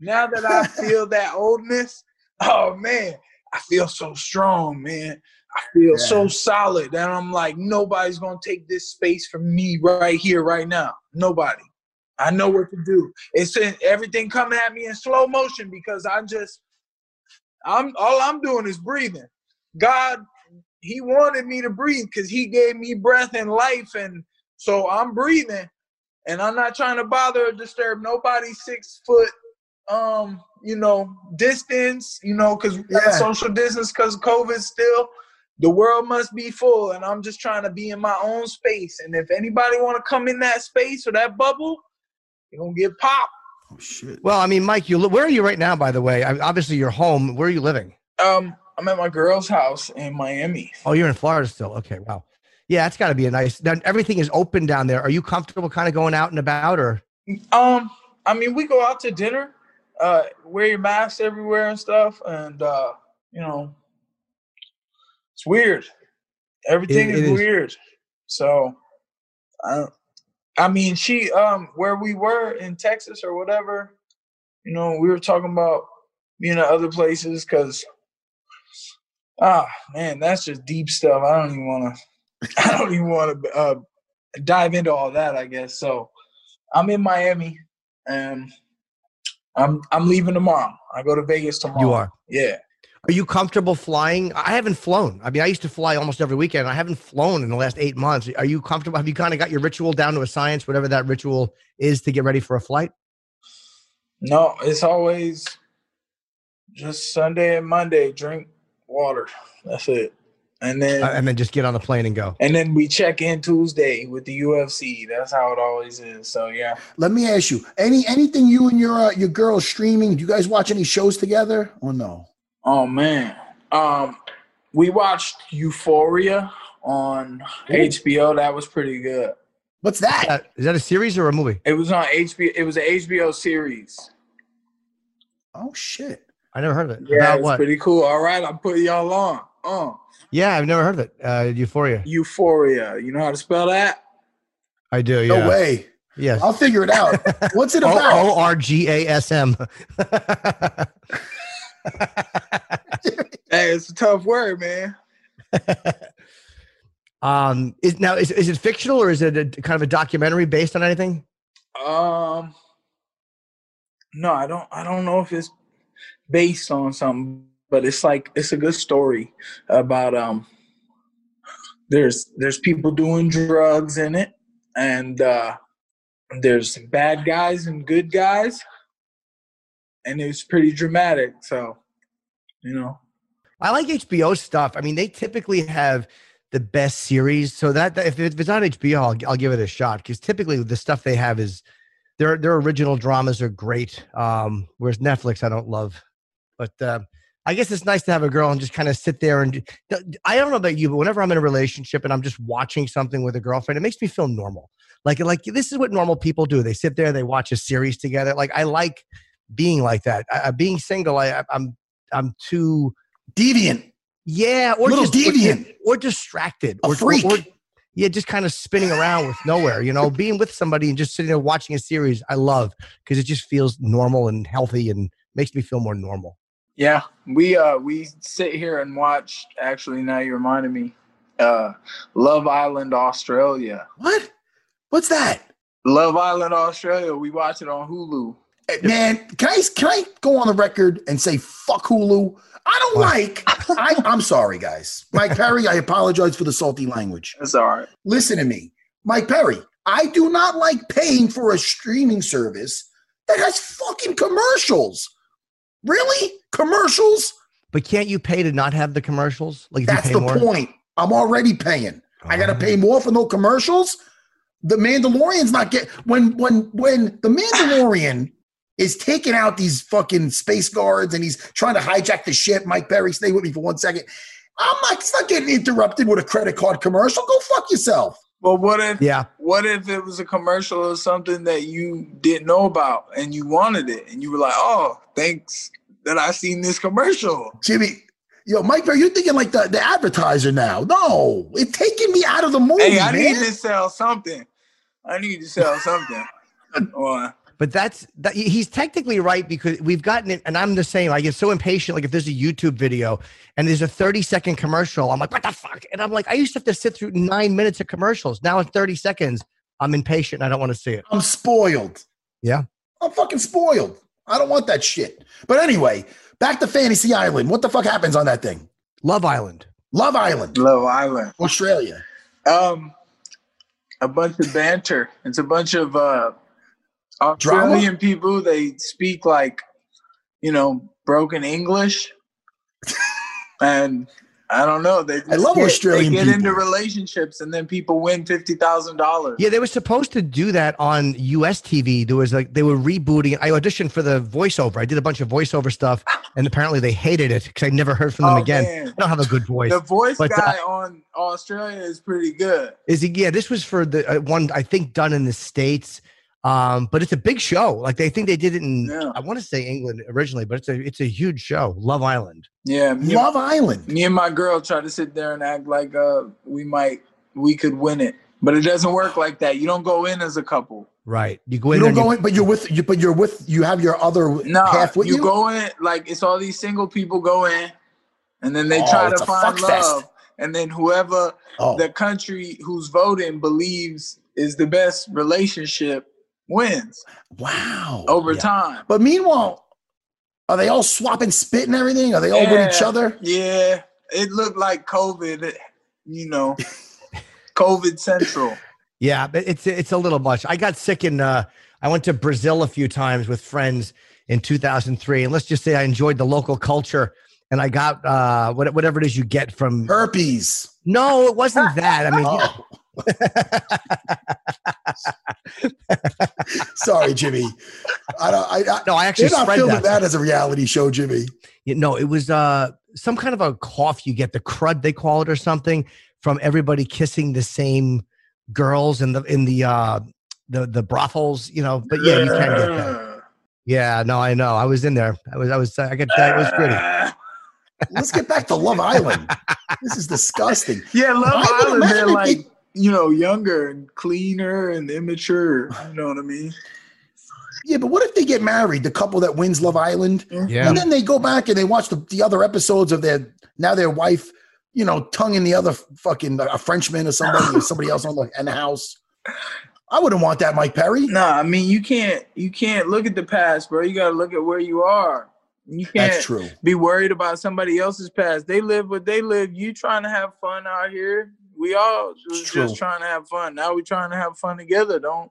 Now that I feel that oldness, oh man, I feel so strong, man. I feel so solid that I'm like, nobody's gonna take this space from me right here, right now. Nobody. I know what to do. It's everything coming at me in slow motion because I'm just, I'm all I'm doing is breathing. God, He wanted me to breathe because He gave me breath and life, and so I'm breathing, and I'm not trying to bother or disturb nobody six foot um, you know, distance, you know, because Yeah. social distance because of COVID still. the world must be full, and I'm just trying to be in my own space. And if anybody want to come in that space or that bubble, you're gonna get popped. Oh shit. Well, I mean, Mike, you li- where are you right now? By the way, I, obviously you're home. Where are you living? Um, I'm at my girl's house in Miami. Oh, you're in Florida still. Okay, wow. Yeah, it's got to be a nice. Now, everything is open down there. Are you comfortable, kind of going out and about, or? Um, I mean, we go out to dinner, uh, wear your mask everywhere and stuff, and uh, you know, it's weird. Everything It- is, it is. weird. So, I, I mean, she, um, where we were in Texas or whatever, you know, we were talking about being at other places because, ah, man, that's just deep stuff. I don't even want to. I don't even want to uh, dive into all that. I guess so. I'm in Miami, and I'm I'm leaving tomorrow. I go to Vegas tomorrow. You are. Yeah. Are you comfortable flying? I haven't flown. I mean, I used to fly almost every weekend. I haven't flown in the last eight months. Are you comfortable? Have you kind of got your ritual down to a science, whatever that ritual is to get ready for a flight? No, it's always just Sunday and Monday. Drink water. That's it. And then Uh, and then just get on the plane and go. and then we check in Tuesday with the UFC. That's how it always is. So yeah. Let me ask you, any anything you and your uh, your girl streaming? Do you guys watch any shows together or no? Oh man. Um we watched Euphoria on HBO. That was pretty good. What's that? Uh, Is that a series or a movie? It was on HBO. It was an HBO series. Oh shit. I never heard of it. Yeah, About it's what? pretty cool. All right, I'm putting y'all on. Uh, Yeah, I've never heard of it. Uh, Euphoria. Euphoria. You know how to spell that? I do. No way. Yes. I'll figure it out. What's it about? O R G A S M. Hey, it's a tough word, man. Um, is now is, is it fictional or is it a, kind of a documentary based on anything? Um, no, I don't. I don't know if it's based on something, but it's like it's a good story about um. There's there's people doing drugs in it, and uh, there's bad guys and good guys, and it was pretty dramatic. So, you know, I like HBO stuff. I mean, they typically have the best series. So that, that- if, it's on HBO, I'll, I'll give it a shot because typically the stuff they have is their their original dramas are great. Um, whereas Netflix, I don't love. But uh, I guess it's nice to have a girl and just kind of sit there and. do- I don't know about you, but whenever I'm in a relationship and I'm just watching something with a girlfriend, it makes me feel normal. Like like this is what normal people do. They sit there, they watch a series together. Like I like being like that. I, I- being single, I, I'm I'm too Deviant. yeah, or Little just or- deviant. or, distracted, A or, or- freak. or- yeah, just kind of spinning around with nowhere. You know, being with somebody and just sitting there watching a series, I love because it just feels normal and healthy and makes me feel more normal. yeah, we uh we sit here and watch. Actually, now you reminded me. Uh, Love Island, Australia. What? What's that? Love Island, Australia. We watch it on Hulu. Hey, Man, can I can I go on the record and say fuck Hulu? I don't What? like. I, I'm sorry, guys. Mike Perry, I apologize for the salty language. It's all right. Listen to me, Mike Perry. I do not like paying for a streaming service that has fucking commercials. Really, commercials? But can't you pay to not have the commercials? Like if That's you the more? point. I'm already paying. I gotta Oh. pay more for no commercials. The Mandalorian's not get when when when the Mandalorian is taking out these fucking space guards and he's trying to hijack the ship. Mike Perry, stay with me for one second. I'm not, it's not getting interrupted with a credit card commercial. Go fuck yourself. But what if Yeah, what if it was a commercial or something that you didn't know about and you wanted it and you were like, oh, thanks that I seen this commercial. Jimmy, yo, Mike Perry, you're thinking like the, the advertiser now. No, it's taking me out of the movie, Hey, I man. need to sell something. I need to sell something. or but that's that. He's technically right because we've gotten it, and I'm the same. I get so impatient. Like if there's a YouTube video and there's a 30 second commercial, I'm like, what the fuck? And I'm like, I used to have to sit through nine minutes of commercials. Now in 30 seconds, I'm impatient. and I don't want to see it. I'm spoiled. Yeah. I'm fucking spoiled. I don't want that shit. But anyway, back to Fantasy Island. What the fuck happens on that thing? Love Island. Love Island, Love Island. Australia. Um, a bunch of banter. It's a bunch of uh, Australian people. They speak like, you know, broken English, and I don't know. They I love get, Australian They get people. into relationships and then people win fifty thousand dollars. Yeah, they were supposed to do that on US TV. There was like they were rebooting. I auditioned for the voiceover. I did a bunch of voiceover stuff, and apparently they hated it because I never heard from them Oh, again. man. I don't have a good voice. The voice But, uh, guy on Australia is pretty good. Is he? Yeah, this was for the uh, one I think done in the states. Um, but it's a big show. Like they think they did it in Yeah. I want to say England originally, but it's a it's a huge show. Love Island. Yeah, me, Love Island. me and my girl try to sit there and act like uh we might we could win it, but it doesn't work like that. You don't go in as a couple. Right. You go in. You in don't go and in, but you're with you. But you're with you have your other No, half with you, you. go in like it's all these single people go in, and then they Oh, try to find fuck fest. love, and then whoever oh, the country who's voting believes is the best relationship wins wow. over Yeah. time. But meanwhile, are they all swapping spit and everything? Are they all with each other? Yeah, it looked like COVID. You know, COVID central. Yeah, but it's it's a little much. I got sick in uh I went to Brazil a few times with friends in 2003 and let's just say I enjoyed the local culture and I got uh what, whatever it is you get from Herpes. No, it wasn't that. I mean, Oh. Sorry, Jimmy. I don't. I, I, no, I actually they're not spread filming that. that as a reality show, Jimmy. You know, it was uh some kind of a cough you get, the crud they call it or something, from everybody kissing the same girls in the in the uh the the brothels, you know. But yeah, you can get that. Yeah, no, I know. I was in there. I was I was I got that it was pretty. Let's get back to Love Island. This is disgusting. Yeah, Love Island, they're like, they- you know, younger and cleaner and immature. You know what I mean? Yeah, but what if they get married, the couple that wins Love Island, Yeah. and then they go back and they watch the, the other episodes of their now their wife, you know, tonguing the other fucking a Frenchman or somebody or somebody else on the in the house. I wouldn't want that, Mike Perry. Nah, I mean you can't you can't look at the past, bro. You gotta look at where you are. You can't That's true. be worried about somebody else's past. They live what they live. You trying to have fun out here. We all was just trying to have fun. Now we're trying to have fun together. Don't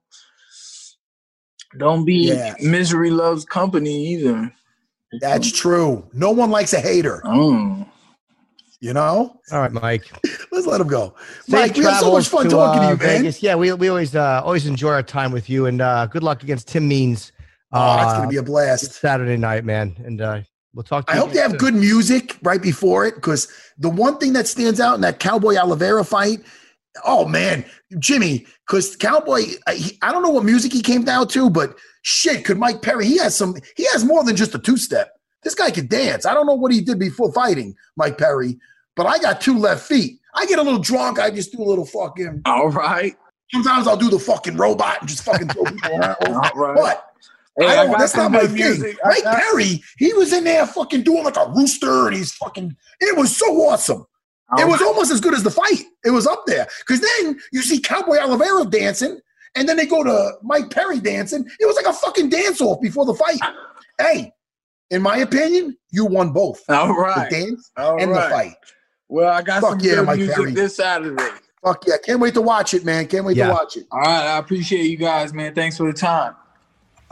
don't be Yeah. misery loves company either. That's true. No one likes a hater. Oh. You know. All right, Mike. Let's let him go. Safe Mike, we had so much travels fun talking to uh, you, man. Vegas. Yeah, we, we always uh, always enjoy our time with you, and uh, good luck against Tim Means. Oh, that's uh, gonna be a blast. Saturday night, man. And uh, we'll talk to I hope they have soon. good music right before it because the one thing that stands out in that Cowboy Oliveira fight, oh man, Jimmy, because Cowboy, I, he- I don't know what music he came down to, but shit, could Mike Perry? He has some. He has more than just a two step. This guy could dance. I don't know what he did before fighting Mike Perry, but I got two left feet. I get a little drunk. I just do a little fucking. All right. Sometimes I'll do the fucking robot and just fucking throw people around. All right. What? Hey, I I don't, got that's not my good thing. Mike got- Perry, he was in there fucking doing like a rooster and he's fucking, it was so awesome. It was almost as good as the fight. It was up there. Because then you see Cowboy Oliveira dancing, and then they go to Mike Perry dancing. It was like a fucking dance off before the fight. Hey, in my opinion, you won both. All right. The dance All and right. the fight. Well, I got Fuck some yeah, good Mike music Perry. this Saturday. Fuck yeah. Can't wait to watch it, man. Can't wait Yeah. to watch it. All right. I appreciate you guys, man. Thanks for the time.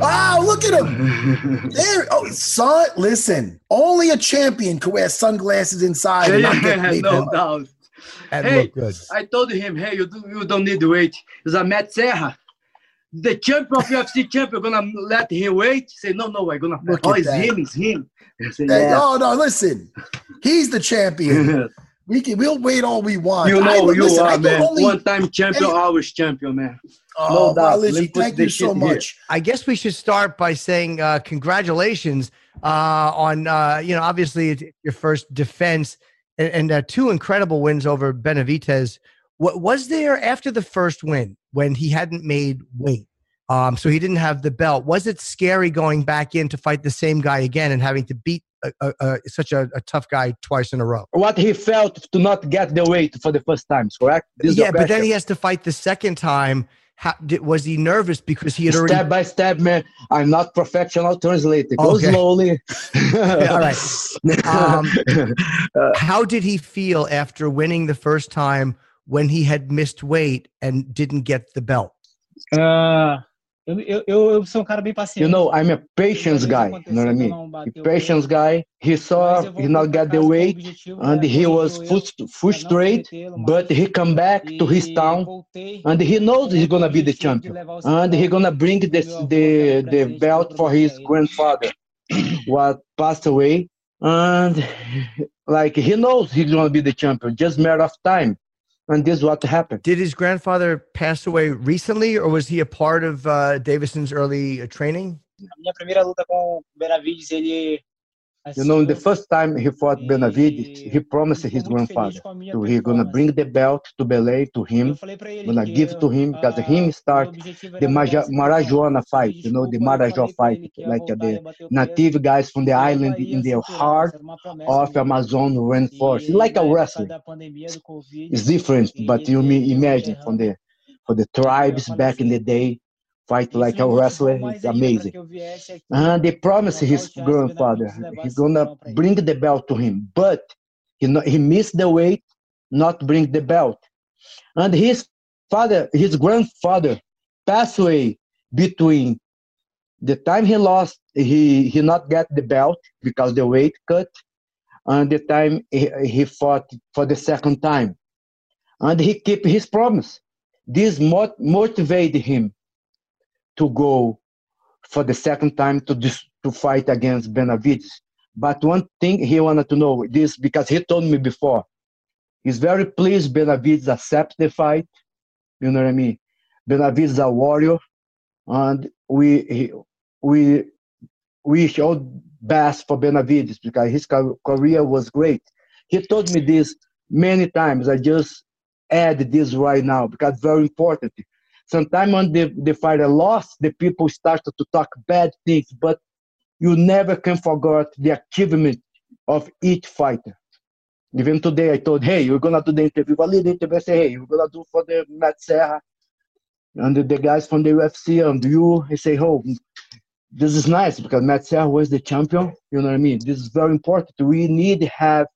Oh, look at him. There. Oh, son, listen. Only a champion can wear sunglasses inside and not get made no doubt. That Hey, looked good. I told him, hey, you, do, you don't need to wait. It's a Matt Serra. The champion of UFC champion gonna let him wait. Say no, no, I'm gonna. Look oh, at it's that. him, it's him. I say, Hey, yeah. Oh no, listen. He's the champion. We can we'll wait all we want. you I- know, you listen, are man. only- One time champion, Hey. always champion, man. Oh, No doubt. Walishi, Let me thank you so shit here. much. I guess we should start by saying uh, congratulations uh, on uh, you know obviously your first defense and, and uh, two incredible wins over Benavidez. What was there after the first win when he hadn't made weight? Um, so he didn't have the belt. Was it scary going back in to fight the same guy again and having to beat a, a, a, such a, a tough guy twice in a row? What he felt to not get the weight for the first time, correct? This yeah, but then he has to fight the second time. How, did, was he nervous because he had already? Step by step, man. I'm not professional translator. Go Okay. slowly. all right. Um, How did he feel after winning the first time when he had missed weight and didn't get the belt? Ah, eu, eu, eu sou um cara bem paciente. you know, I'm a patience guy. You know what I mean? A patience guy. He saw he not get the weight, and he was frust- frustrated. But he come back to his town, and he knows he's gonna be the champion, and he gonna bring this the the belt for his grandfather, what passed away, and like he knows he's gonna be the champion. Just matter of time, and this is what happened. Did his grandfather pass away recently, or was he a part of uh, Deiveson's early uh, training? A minha primeira luta com o Benavidez, ele You know, the first time he fought Benavidez, he promised his grandfather to he gonna bring the belt to Belay to him, gonna give to him because him start the Maja- Marajoara fight, you know, the Marajó fight, like uh, the native guys from the island in the heart of Amazon rainforest, like a wrestler. It's different, but you may imagine from the for the tribes back in the day, fight like a wrestler, it's amazing. Uh-huh, and they promised his grandfather he's gonna bring the belt to him, but he no, he missed the weight, not bring the belt. And his father, his grandfather, passed away between the time he lost, he he not get the belt because the weight cut, and the time he, he fought for the second time, and he kept his promise. This mot- motivated him to go for the second time to dis- to fight against Benavidez. But one thing he wanted to know this because he told me before, he's very pleased Benavidez accept the fight. You know what I mean? Benavidez is a warrior, and we we we showed best for Benavidez because his ca- career was great. He told me this many times. I just add this right now because very important. Sometimes when the, the fighter lost, the people started to talk bad things, but you never can forget the achievement of each fighter. Even today, I told, hey, you're gonna do the interview. I lead the interview. I say, hey, you're gonna do for the Matt Serra and the, the guys from the UFC and you. I say, oh, this is nice because Matt Serra was the champion. You know what I mean? This is very important. We need to have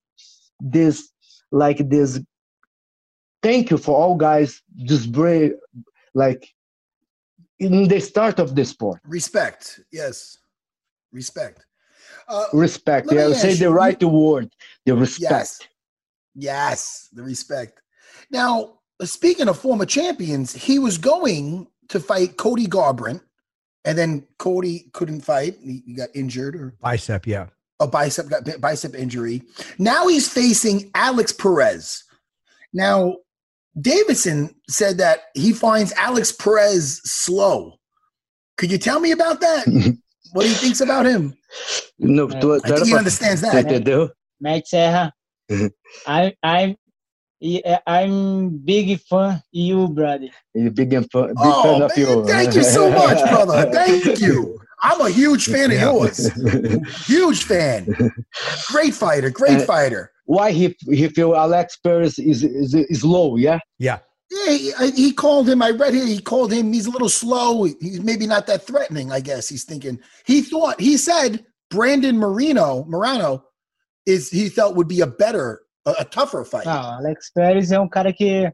this, like this. Thank you for all guys. Just brave, like in the start of the sport. Respect. Yes. Respect. Uh, Respect. let me Yeah, say ask the you- right word. The respect. Yes. Yes, the respect. Now, speaking of former champions, he was going to fight Cody Garbrandt, and then Cody couldn't fight. He, he got injured or Bicep, yeah. a bicep got bicep injury. Now he's facing Alex Perez. Now, Deiveson said that he finds Alex Perez slow. Could you tell me about that? what he thinks about him? No, tu, I think he understands that. Entendeu? Matt Serra, I, I'm I'm big fan you, brother. He's big and fun, big Oh, fan of you. thank you so much, brother. Thank you. I'm a huge fan of yours. Huge fan. Great fighter. Great Uh, fighter. Why he he feel Alex Perez is is is low? Yeah. Yeah. Yeah, he, he called him. I read here. He called him. He's a little slow. He's maybe not that threatening. I guess he's thinking. He thought. He said Brandon Marino Morano is he felt would be a better, a, a tougher fight. Não, Alex Pérez é um cara que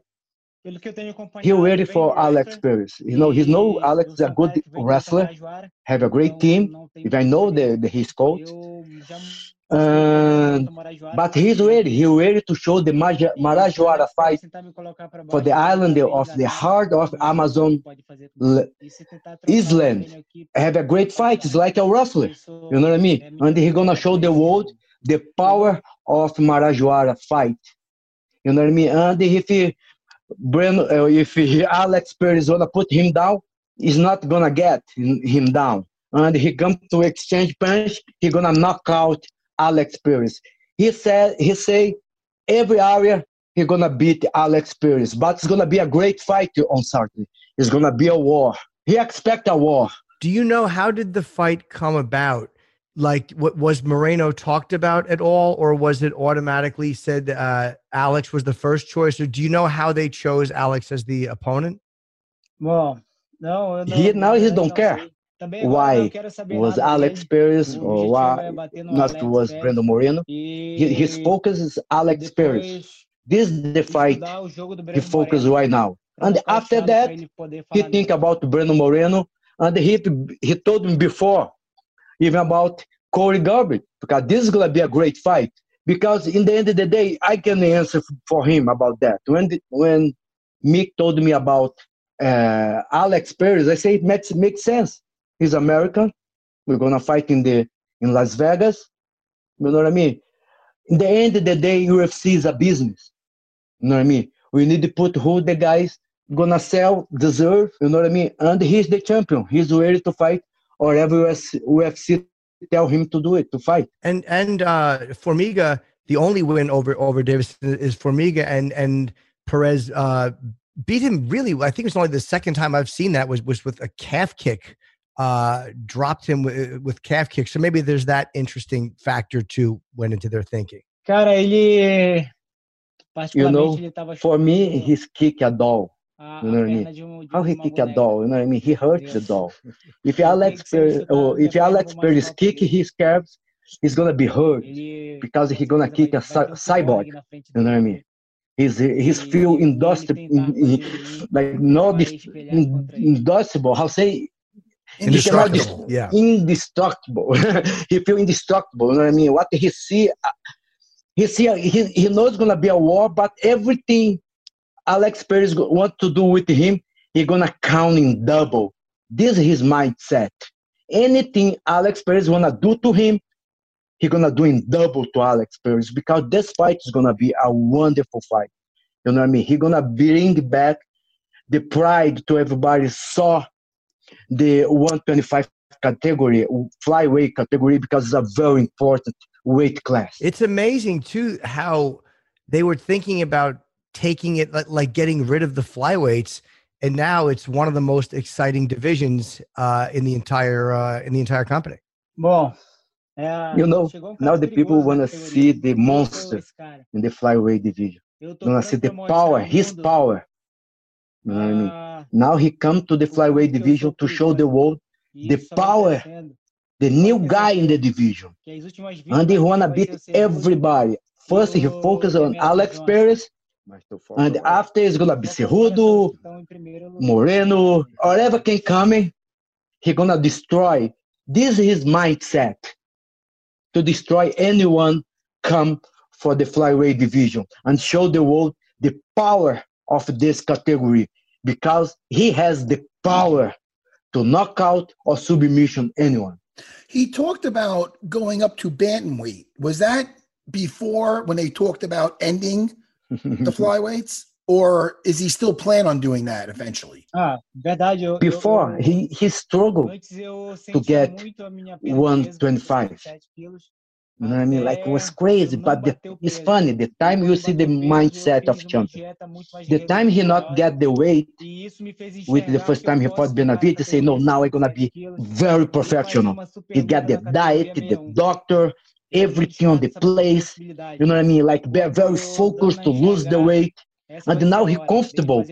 he waited for Alex Perez. You know, he's know Alex is a good wrestler, have a great team. If I know the, the his coach, but he's ready. He's ready to show the Marajoara fight for the island of the heart of Amazon Island. Have a great fight. It's like a wrestler. You know what I mean? And he's gonna show the world the power of Marajoara fight. You know what I mean? And if he, uh, if he, Alex Perez wanna put him down, he's not gonna get him down. And he come to exchange punch, he gonna knock out Alex Perez. He said he say every area he gonna beat Alex Perez, but it's gonna be a great fight on Saturday. It's gonna be a war. He expect a war. Do you know how did the fight come about? Like, what was Moreno talked about at all, or was it automatically said uh, Alex was the first choice? Or do you know how they chose Alex as the opponent? Well, no, he now he don't care why was Alex Perez or why not was Brandon Moreno. His focus is Alex Perez. This is the fight he focus right now. And after that, he think about Brandon Moreno, and he he told me before, even about Corey Garbrandt, because this is gonna be a great fight. Because in the end of the day, I can answer for him about that. When the, when Mick told me about uh, Alex Perez, I say it makes makes sense He's American. We're gonna fight in the in Las Vegas. You know what I mean? In the end of the day, UFC is a business. You know what I mean? We need to put who the guys gonna sell, deserve. You know what I mean? And he's the champion. He's ready to fight, or ever UFC tell him to do it to fight. And and uh, Formiga, the only win over over Davis is Formiga, and and Perez uh, beat him really. I think it's only the second time I've seen that was was with a calf kick uh, dropped him with, with calf kicks. So maybe there's that interesting factor too went into their thinking. Cara, ele you know, for me, he's kick a doll. You know what I mean? How he kick a doll? You know what I mean? He hurts the doll. If Alex, per, oh, if Alex Perez kick his calves, he's gonna be hurt because he's gonna kick a cyborg. You know what I mean? He's he's feel indestructible, like not indestructible. How say Indestructible. yeah. Indestructible. he feel indestructible. You know what I mean? What he see, uh, he see, he, he knows gonna be a war, but everything Alex Perez want to do with him, he gonna count in double. This is his mindset. Anything Alex Perez wanna do to him, he gonna do in double to Alex Perez because this fight is gonna be a wonderful fight. You know what I mean? He gonna bring back the pride to everybody saw the 125 category, flyweight category, because it's a very important weight class. It's amazing too how they were thinking about taking it like getting rid of the flyweights, and now it's one of the most exciting divisions uh, in the entire uh, in the entire company. Well, you know, now the people want to see the monster in the flyweight division. Want to see the power, his power. You know what I mean? Now he come to the flyweight division to show the world the power, the new guy in the division. And he wanna beat everybody. First he focus on Alex Perez, and after it's gonna be Cejudo, Moreno, whatever can come in, he gonna destroy. This is his mindset to destroy anyone come for the flyweight division and show the world the power of this category because he has the power to knock out or submission anyone. He talked about going up to bantamweight. Was that before when they talked about ending the flyweights? Or is he still plan on doing that eventually? Ah, verdade. Eu, Before, eu, he, he struggled to get 125. You know what I mean? Like it was crazy, but the, it's funny. The time you see the mindset of champion, the time he not get the weight with the first time he fought Benavidez, say no, now I'm gonna be very professional. He got the diet, the doctor, everything on the place. You know what I mean? Like be very focused to lose the weight. And now he's comfortable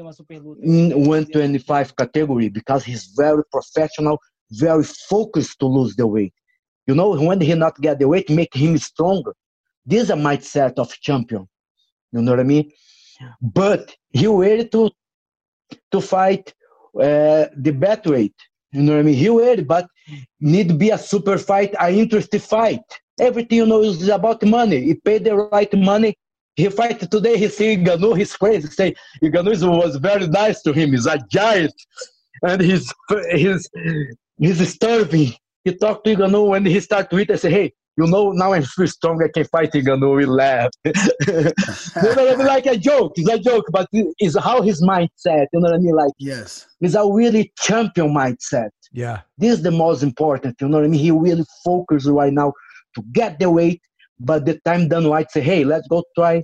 in 125 category because he's very professional, very focused to lose the weight. You know, when he not get the weight, make him stronger. This is a mindset of champion. You know what I mean? But he ready to to fight uh, the bad weight. You know what I mean? He waited, but need to be a super fight, an interesting fight. Everything you know is about money. He paid the right money. He fight today. He see Ngannou. He's crazy. Say Ngannou was very nice to him. He's a giant, and he's he's he's starving. He talked to Ngannou when he start to eat. I say, hey, you know, now I'm feel strong. I can fight Ngannou. We laugh. you know what I mean? Like a joke. It's a joke, but it's how his mindset. You know what I mean? Like yes, it's a really champion mindset. Yeah, this is the most important. You know what I mean? He really focused right now to get the weight, but the time Dana White say, hey, let's go try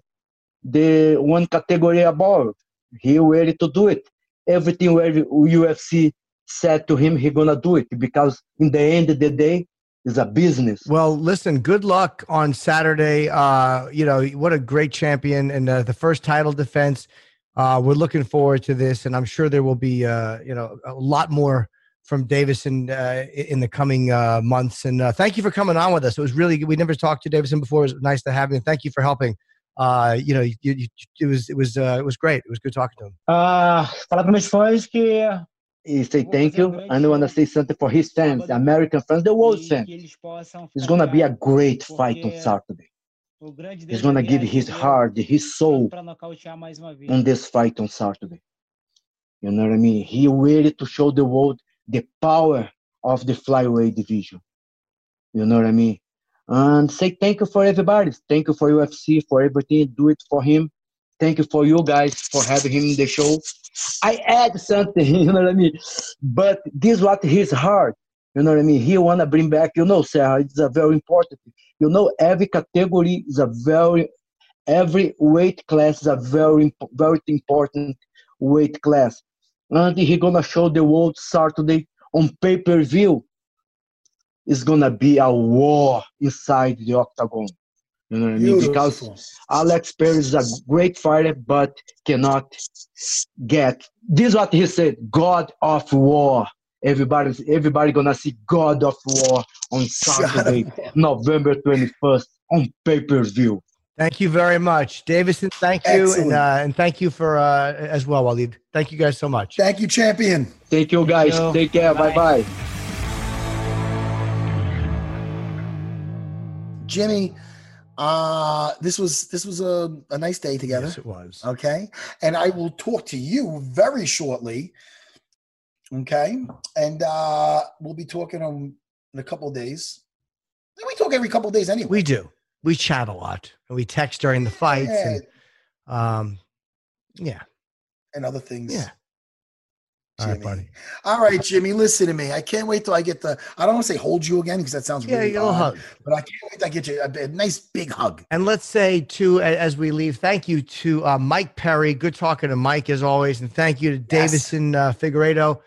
the one category above. He ready to do it. Everything where UFC said to him, he gonna do it because in the end of the day, it's a business. Well, listen, good luck on Saturday. Uh, you know, what a great champion and uh, the first title defense. Uh, we're looking forward to this, and I'm sure there will be, uh, you know, a lot more from Deiveson uh, in the coming uh, months. And uh, thank you for coming on with us. It was really we never talked to Deiveson before. It was nice to have you. And thank you for helping. Uh, you know, you, you, it was it was uh, it was great. It was good talking to him. Uh, falar para meus fãs que he say thank you. I want to say something for his fans, the American fans, the world fans. It's gonna be a great fight on Saturday. He's gonna give his heart, his soul on this fight on Saturday. You know what I mean? He ready to show the world the power of the flyweight division. You know what I mean? And say thank you for everybody. Thank you for UFC, for everything. Do it for him. Thank you for you guys for having him in the show. I add something, you know what I mean? But this what his heart. You know what I mean? He wanna bring back, you know, Serra, it's a very important. You know, every category is a very, every weight class is a very, very important weight class and he gonna show the world Saturday on pay-per-view. It's gonna be a war inside the octagon. You know what I mean? Because Alex Perez is a great fighter, but cannot get. This is what he said: God of War. Everybody's everybody gonna see God of War on Saturday, November twenty first, on pay per view. Thank you very much, Deiveson. Thank you, and, uh, and thank you for uh, as well, Walid. Thank you guys so much. Thank you, champion. Thank you, guys. Thank you. Take care. Bye bye. Jimmy, uh, this was this was a, a nice day together. Yes, it was. Okay, and I will talk to you very shortly. Okay, and uh, we'll be talking on in a couple days. We talk every couple days anyway. We do we chat a lot and we text during the fights yeah. and um yeah and other things yeah Jimmy. All right, buddy. All right, Jimmy. Listen to me. I can't wait till I get the. I don't want to say hold you again because that sounds really yeah, odd, hug. But I can't wait to get you a, a, nice big hug. And let's say to as we leave, thank you to uh, Mike Perry. Good talking to Mike as always, and thank you to yes. Deiveson uh, Figueiredo.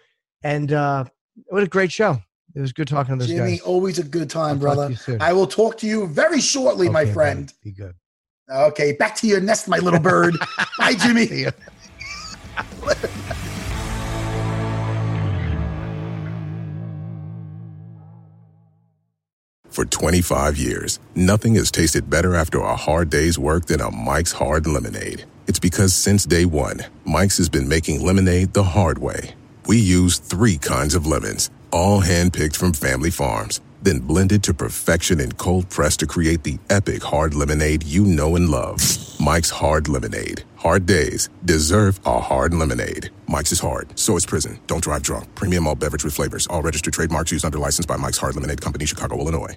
And uh, what a great show. It was good talking to those Jimmy, guys. always a good time, I'll brother. I will talk to you very shortly, okay, my friend. Buddy. Be good. Okay, back to your nest, my little bird. Bye, Jimmy. For 25 years, nothing has tasted better after a hard day's work than a Mike's Hard Lemonade. It's because since day one, Mike's has been making lemonade the hard way. We use three kinds of lemons all handpicked from family farms, then blended to perfection and cold pressed to create the epic hard lemonade you know and love. Mike's Hard Lemonade. Hard days deserve a hard lemonade. Mike's is hard, so is prison. Don't drive drunk. Premium all beverage with flavors. All registered trademarks used under license by Mike's Hard Lemonade Company, Chicago, Illinois.